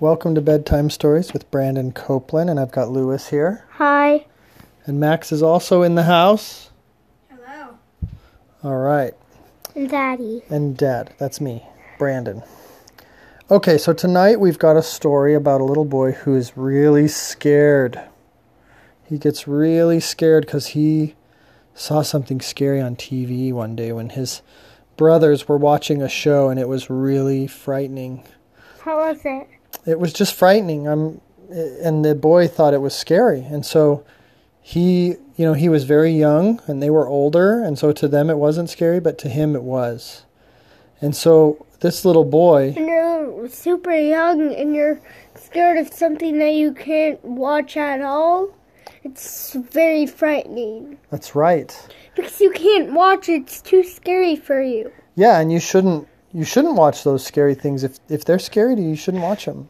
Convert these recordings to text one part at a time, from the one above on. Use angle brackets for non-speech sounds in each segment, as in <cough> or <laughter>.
Welcome to Bedtime Stories with Brandon Copeland, and I've got Lewis here. Hi. And Max is also in the house. Hello. All right. And Daddy. And Dad. That's me, Brandon. Okay, so tonight we've got a story about a little boy who is really scared. He gets really scared because he saw something scary on TV one day when his brothers were watching a show and it was really frightening. How was it? It was just frightening. I'm, and the boy thought it was scary, and so he, you know, he was very young, and they were older, and so to them it wasn't scary, but to him it was. And so this little boy, And you're super young and you're scared of something that you can't watch at all. It's very frightening. that's right. Because you can't watch it's too scary for you. Yeah, and you shouldn't you shouldn't watch those scary things if if they're scary to you. You shouldn't watch them.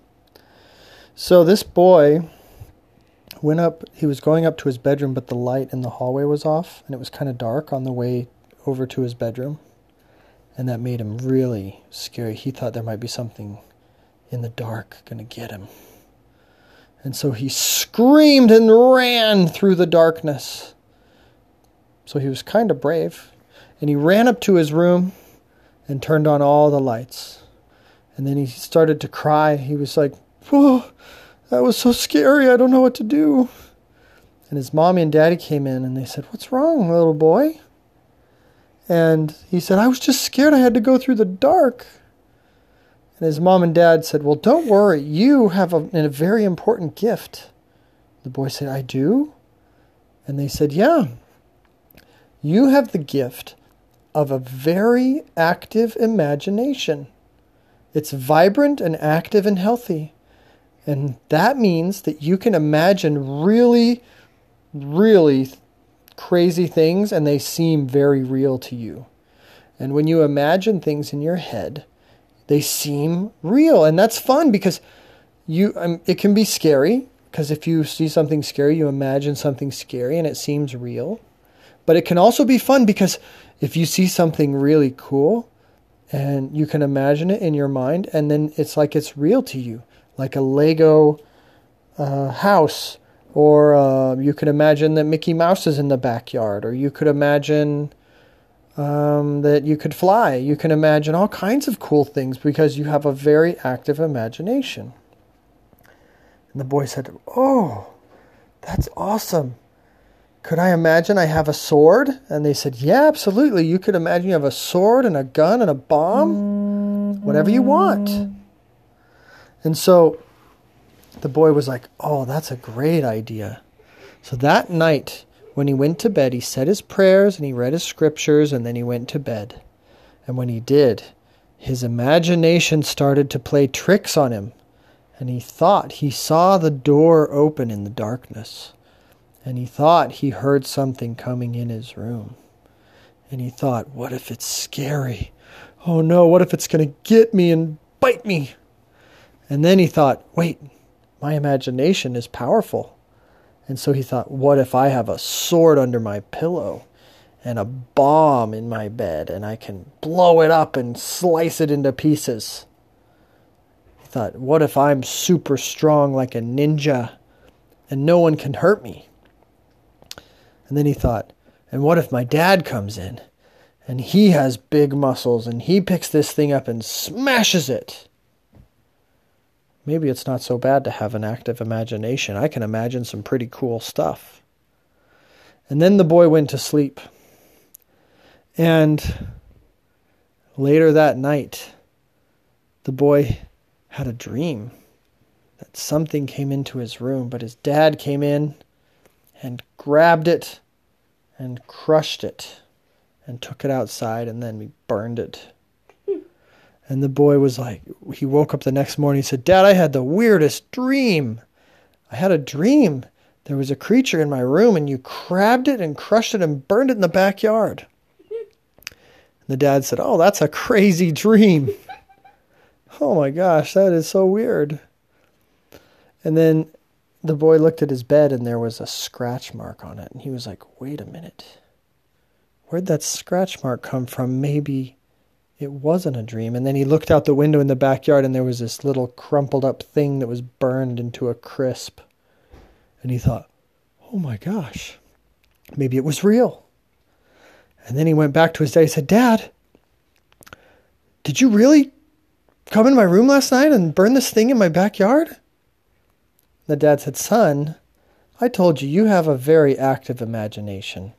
So this boy went up. He was going up to his bedroom, but the light in the hallway was off, and it was kind of dark on the way over to his bedroom, and that made him really scary. He thought there might be something in the dark going to get him. And so he screamed and ran through the darkness. So he was kind of brave. And he ran up to his room and turned on all the lights. And then he started to cry. He was like, Whoa, that was so scary. I don't know what to do. And his mommy and daddy came in and they said, What's wrong, little boy? And he said, I was just scared I had to go through the dark. And his mom and dad said, Well, don't worry. You have a, a very important gift. The boy said, I do? And they said, Yeah. You have the gift of a very active imagination. It's vibrant and active and healthy. And that means that you can imagine really, really crazy things and they seem very real to you. And when you imagine things in your head, they seem real. And that's fun because you um, it can be scary because if you see something scary, you imagine something scary and it seems real. But it can also be fun because if you see something really cool and you can imagine it in your mind, and then it's like it's real to you, like a Lego uh, house, or uh, you could imagine that Mickey Mouse is in the backyard, or you could imagine um, that you could fly. You can imagine all kinds of cool things because you have a very active imagination. And the boy said, Oh, that's awesome could I imagine I have a sword? And they said, Yeah, absolutely. You could imagine you have a sword and a gun and a bomb, whatever you want. And so the boy was like, Oh, that's a great idea. So that night, when he went to bed, he said his prayers and he read his scriptures and then he went to bed. And when he did, his imagination started to play tricks on him. And he thought he saw the door open in the darkness and he thought he heard something coming in his room. And he thought, what if it's scary? Oh no, what if it's going to get me and bite me? And then he thought, wait, my imagination is powerful. And so he thought, what if I have a sword under my pillow and a bomb in my bed and I can blow it up and slice it into pieces? He thought, what if I'm super strong like a ninja and no one can hurt me? And then he thought, and what if my dad comes in and he has big muscles and he picks this thing up and smashes it? Maybe it's not so bad to have an active imagination. I can imagine some pretty cool stuff. And then the boy went to sleep. And later that night, the boy had a dream that something came into his room, but his dad came in and grabbed it and crushed it and took it outside and then we burned it. And the boy was like, he woke up the next morning He said, Dad, I had the weirdest dream. I had a dream. There was a creature in my room and you grabbed it and crushed it and burned it in the backyard. And the dad said, Oh, that's a crazy dream. <laughs> oh my gosh, that is so weird. And then the boy looked at his bed and there was a scratch mark on it. And he was like, wait a minute. Where'd that scratch mark come from? Maybe it wasn't a dream. And then he looked out the window in the backyard and there was this little crumpled up thing that was burned into a crisp. And he thought, oh my gosh, maybe it was real. And then he went back to his dad. He said, Dad, did you really come in my room last night and burn this thing in my backyard? The dad said, Son, I told you, you have a very active imagination.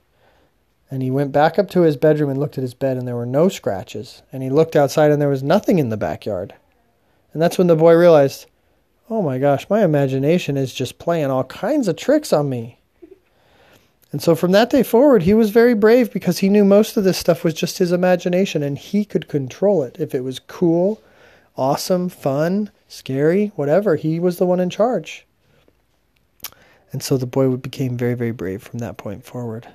And he went back up to his bedroom and looked at his bed, and there were no scratches. And he looked outside, and there was nothing in the backyard. And that's when the boy realized, oh my gosh, my imagination is just playing all kinds of tricks on me. And so from that day forward, he was very brave because he knew most of this stuff was just his imagination and he could control it. If it was cool, awesome, fun, scary, whatever, he was the one in charge. And so the boy became very, very brave from that point forward.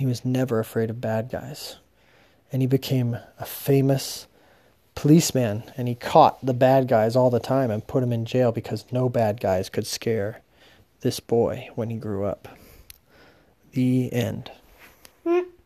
He was never afraid of bad guys. And he became a famous policeman. And he caught the bad guys all the time and put them in jail because no bad guys could scare this boy when he grew up. The end.